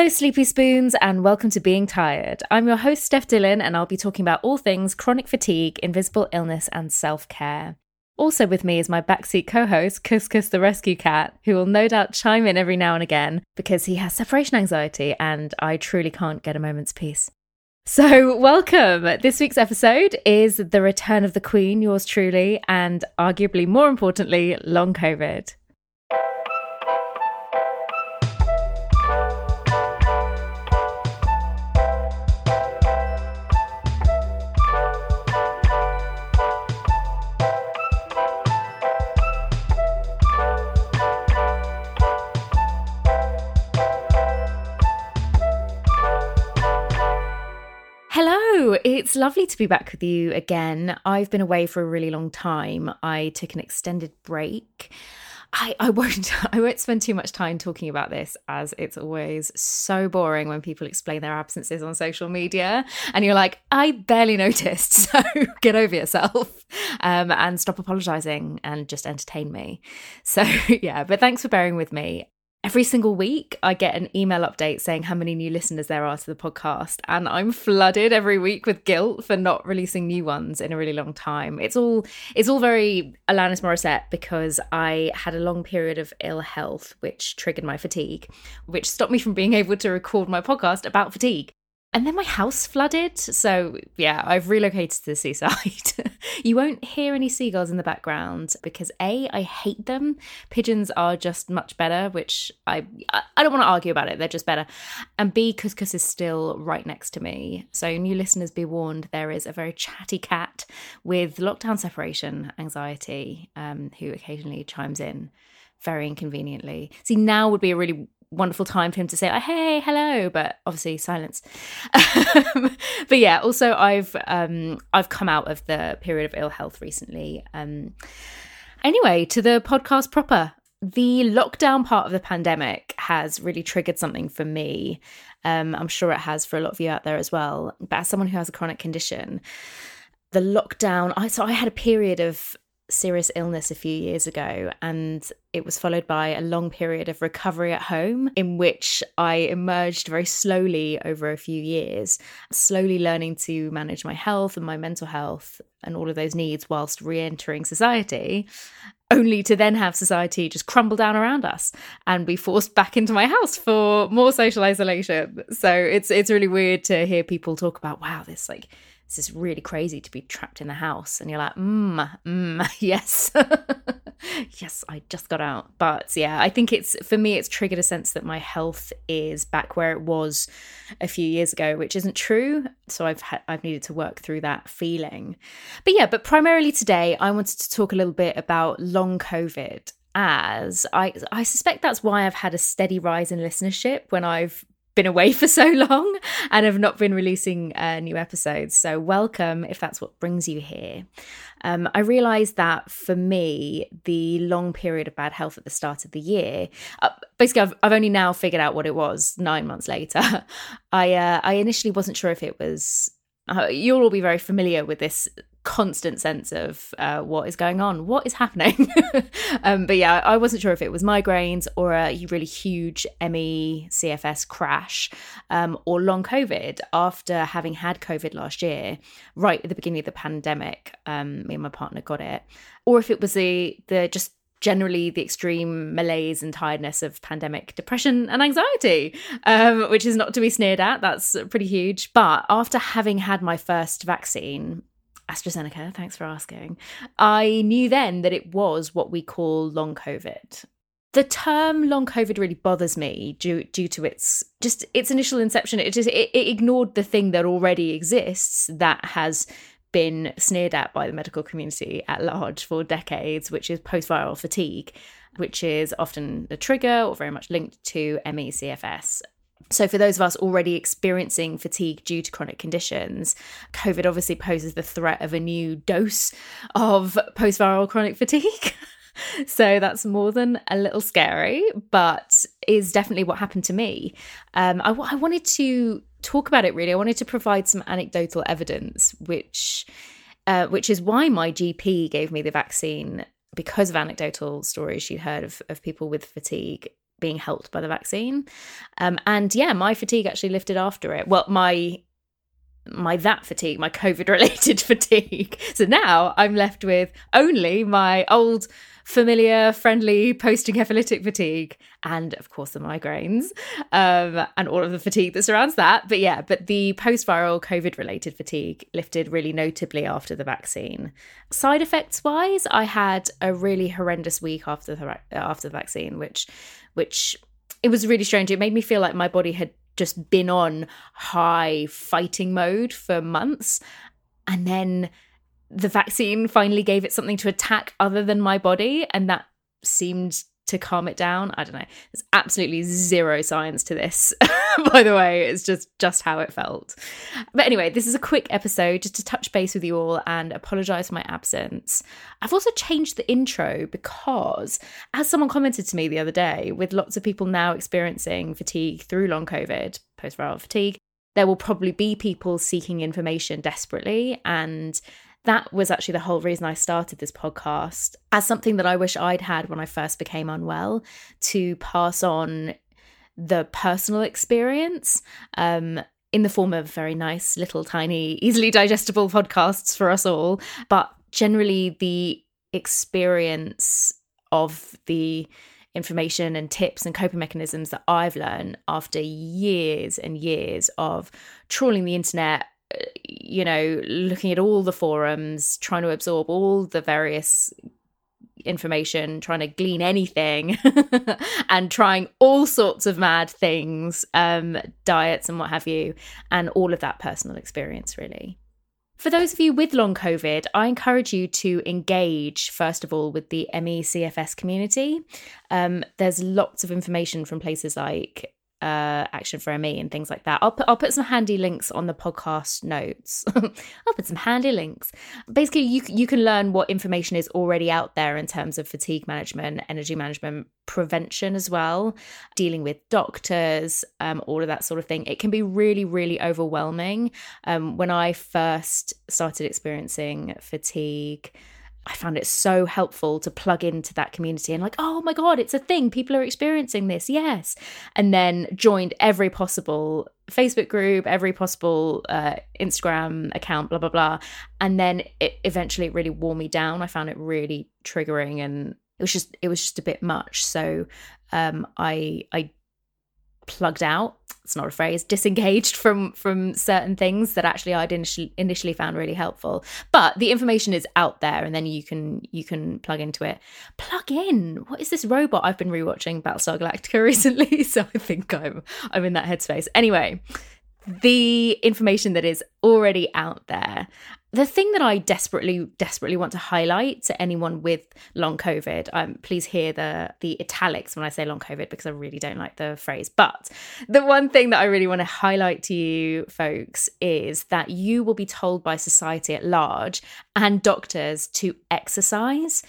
Hello, Sleepy Spoons, and welcome to Being Tired. I'm your host, Steph Dillon, and I'll be talking about all things chronic fatigue, invisible illness, and self care. Also with me is my backseat co-host, Couscous the Rescue Cat, who will no doubt chime in every now and again because he has separation anxiety and I truly can't get a moment's peace. So, welcome. This week's episode is The Return of the Queen, yours truly, and arguably more importantly, long COVID. It's lovely to be back with you again. I've been away for a really long time. I took an extended break. I, I won't I won't spend too much time talking about this as it's always so boring when people explain their absences on social media and you're like I barely noticed so get over yourself um, and stop apologizing and just entertain me so yeah but thanks for bearing with me Every single week, I get an email update saying how many new listeners there are to the podcast, and I'm flooded every week with guilt for not releasing new ones in a really long time. It's all it's all very Alanis Morissette because I had a long period of ill health, which triggered my fatigue, which stopped me from being able to record my podcast about fatigue. And then my house flooded. So, yeah, I've relocated to the seaside. you won't hear any seagulls in the background because A, I hate them. Pigeons are just much better, which I I don't want to argue about it. They're just better. And B, Couscous is still right next to me. So, new listeners be warned there is a very chatty cat with lockdown separation anxiety um, who occasionally chimes in very inconveniently. See, now would be a really wonderful time for him to say, oh, "Hey, hello," but obviously silence. but yeah, also I've um, I've come out of the period of ill health recently. Um, anyway, to the podcast proper. The lockdown part of the pandemic has really triggered something for me. Um, I'm sure it has for a lot of you out there as well. But as someone who has a chronic condition, the lockdown, I so I had a period of serious illness a few years ago, and it was followed by a long period of recovery at home in which I emerged very slowly over a few years, slowly learning to manage my health and my mental health and all of those needs whilst re entering society. Only to then have society just crumble down around us and be forced back into my house for more social isolation. So it's it's really weird to hear people talk about, wow, this like this is really crazy to be trapped in the house. And you're like, mm, mm, yes. yes, I just got out. But yeah, I think it's, for me, it's triggered a sense that my health is back where it was a few years ago, which isn't true. So I've had, I've needed to work through that feeling. But yeah, but primarily today, I wanted to talk a little bit about long COVID as I I suspect that's why I've had a steady rise in listenership when I've been away for so long and have not been releasing uh, new episodes. So, welcome if that's what brings you here. Um, I realised that for me, the long period of bad health at the start of the year, uh, basically, I've, I've only now figured out what it was nine months later. I uh, I initially wasn't sure if it was uh, you'll all be very familiar with this constant sense of uh, what is going on, what is happening. um, but yeah, I wasn't sure if it was migraines or a really huge ME CFS crash um, or long COVID after having had COVID last year, right at the beginning of the pandemic. Um, me and my partner got it, or if it was the the just generally the extreme malaise and tiredness of pandemic depression and anxiety, um, which is not to be sneered at. That's pretty huge. But after having had my first vaccine, AstraZeneca, thanks for asking. I knew then that it was what we call long COVID. The term long COVID really bothers me due due to its just its initial inception. It just it, it ignored the thing that already exists that has been sneered at by the medical community at large for decades, which is post viral fatigue, which is often a trigger or very much linked to ME/CFS. So, for those of us already experiencing fatigue due to chronic conditions, COVID obviously poses the threat of a new dose of post viral chronic fatigue. so, that's more than a little scary, but is definitely what happened to me. Um, I, I wanted to talk about it really. I wanted to provide some anecdotal evidence, which. Uh, which is why my GP gave me the vaccine because of anecdotal stories she'd heard of, of people with fatigue being helped by the vaccine. Um, and yeah, my fatigue actually lifted after it. Well, my my that fatigue, my COVID related fatigue. So now I'm left with only my old familiar, friendly posting hemolytic fatigue, and of course the migraines, um, and all of the fatigue that surrounds that. But yeah, but the post viral COVID related fatigue lifted really notably after the vaccine. Side effects wise, I had a really horrendous week after the after the vaccine, which which it was really strange. It made me feel like my body had just been on high fighting mode for months. And then the vaccine finally gave it something to attack other than my body. And that seemed to calm it down. I don't know. There's absolutely zero science to this, by the way. It's just just how it felt. But anyway, this is a quick episode just to touch base with you all and apologize for my absence. I've also changed the intro because as someone commented to me the other day, with lots of people now experiencing fatigue through long COVID, post-viral fatigue, there will probably be people seeking information desperately and that was actually the whole reason I started this podcast as something that I wish I'd had when I first became unwell to pass on the personal experience um, in the form of very nice, little, tiny, easily digestible podcasts for us all. But generally, the experience of the information and tips and coping mechanisms that I've learned after years and years of trawling the internet, you know, looking at all the forums, trying to absorb all the various information, trying to glean anything, and trying all sorts of mad things, um, diets and what have you, and all of that personal experience, really. For those of you with long COVID, I encourage you to engage, first of all, with the ME CFS community. Um, there's lots of information from places like uh, Action for ME and things like that. I'll put I'll put some handy links on the podcast notes. I'll put some handy links. Basically, you you can learn what information is already out there in terms of fatigue management, energy management, prevention as well, dealing with doctors, um, all of that sort of thing. It can be really really overwhelming. Um, when I first started experiencing fatigue. I found it so helpful to plug into that community and like, oh my God, it's a thing. People are experiencing this. Yes. And then joined every possible Facebook group, every possible uh, Instagram account, blah, blah, blah. And then it eventually it really wore me down. I found it really triggering and it was just, it was just a bit much. So um, I, I plugged out. It's not a phrase. Disengaged from from certain things that actually I'd initially initially found really helpful. But the information is out there and then you can you can plug into it. Plug in. What is this robot I've been rewatching Battlestar Galactica recently? So I think I'm I'm in that headspace. Anyway the information that is already out there the thing that I desperately, desperately want to highlight to anyone with long COVID, um, please hear the the italics when I say long COVID because I really don't like the phrase. But the one thing that I really want to highlight to you folks is that you will be told by society at large and doctors to exercise.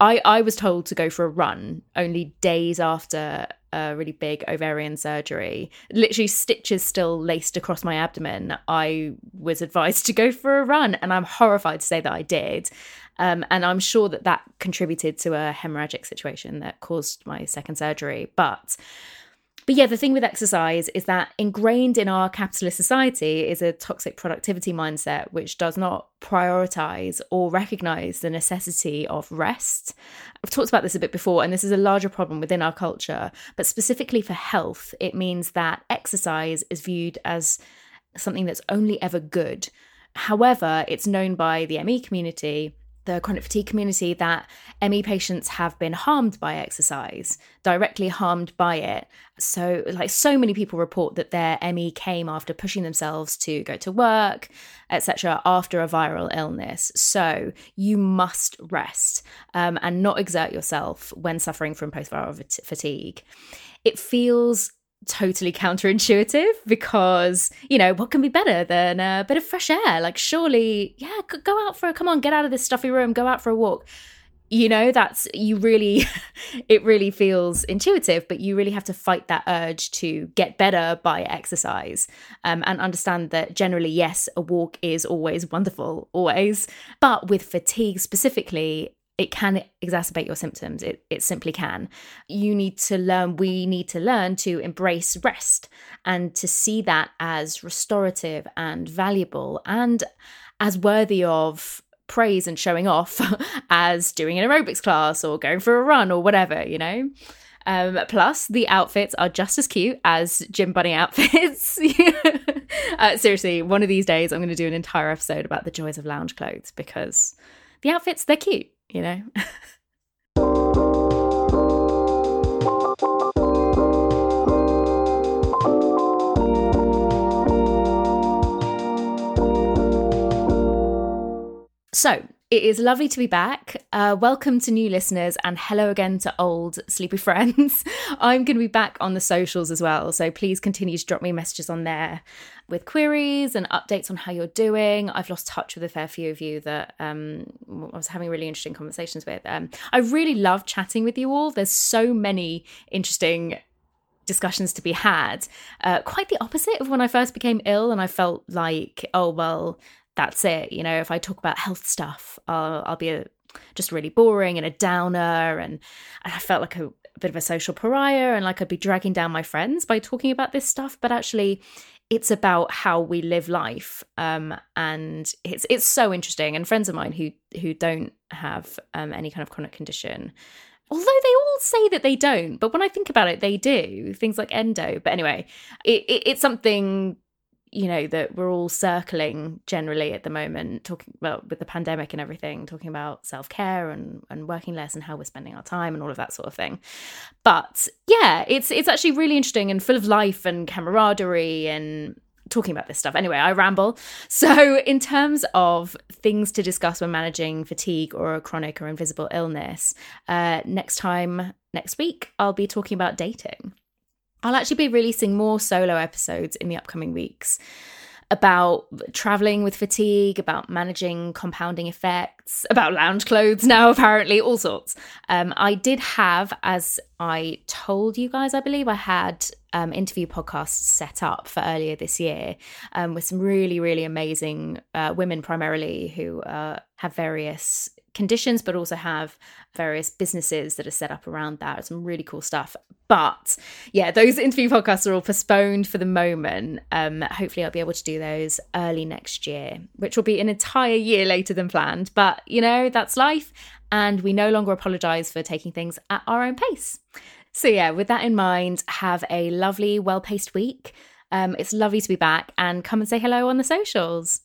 I, I was told to go for a run only days after a really big ovarian surgery, literally stitches still laced across my abdomen, I was advised to go for a run. And I'm horrified to say that I did. Um, and I'm sure that that contributed to a hemorrhagic situation that caused my second surgery. But but yeah, the thing with exercise is that ingrained in our capitalist society is a toxic productivity mindset, which does not prioritize or recognize the necessity of rest. I've talked about this a bit before, and this is a larger problem within our culture, but specifically for health, it means that exercise is viewed as something that's only ever good. However, it's known by the ME community the chronic fatigue community that ME patients have been harmed by exercise, directly harmed by it. So, like, so many people report that their ME came after pushing themselves to go to work, etc., after a viral illness. So, you must rest um, and not exert yourself when suffering from post viral fatigue. It feels totally counterintuitive because you know what can be better than a bit of fresh air? Like surely yeah go out for a come on get out of this stuffy room go out for a walk. You know that's you really it really feels intuitive but you really have to fight that urge to get better by exercise um, and understand that generally yes a walk is always wonderful always. But with fatigue specifically it can exacerbate your symptoms. It, it simply can. You need to learn, we need to learn to embrace rest and to see that as restorative and valuable and as worthy of praise and showing off as doing an aerobics class or going for a run or whatever, you know? Um, plus, the outfits are just as cute as gym bunny outfits. uh, seriously, one of these days, I'm going to do an entire episode about the joys of lounge clothes because the outfits, they're cute you know? so, it is lovely to be back. Uh, welcome to new listeners and hello again to old sleepy friends. I'm going to be back on the socials as well. So please continue to drop me messages on there with queries and updates on how you're doing. I've lost touch with a fair few of you that um, I was having really interesting conversations with. Um, I really love chatting with you all. There's so many interesting discussions to be had. Uh, quite the opposite of when I first became ill and I felt like, oh, well, that's it. You know, if I talk about health stuff, I'll, I'll be a, just really boring and a downer. And, and I felt like a, a bit of a social pariah and like I'd be dragging down my friends by talking about this stuff. But actually, it's about how we live life um, and it's it's so interesting and friends of mine who who don't have um, any kind of chronic condition although they all say that they don't but when i think about it they do things like endo but anyway it, it, it's something you know that we're all circling generally at the moment talking about with the pandemic and everything talking about self-care and and working less and how we're spending our time and all of that sort of thing but yeah it's it's actually really interesting and full of life and camaraderie and talking about this stuff. Anyway, I ramble. So, in terms of things to discuss when managing fatigue or a chronic or invisible illness, uh, next time, next week, I'll be talking about dating. I'll actually be releasing more solo episodes in the upcoming weeks about traveling with fatigue, about managing compounding effects, about lounge clothes now, apparently, all sorts. Um, I did have, as I told you guys, I believe I had um, interview podcasts set up for earlier this year um, with some really, really amazing uh, women, primarily who uh, have various conditions, but also have various businesses that are set up around that. Some really cool stuff. But yeah, those interview podcasts are all postponed for the moment. Um, hopefully, I'll be able to do those early next year, which will be an entire year later than planned. But you know, that's life. And we no longer apologize for taking things at our own pace. So, yeah, with that in mind, have a lovely, well paced week. Um, it's lovely to be back and come and say hello on the socials.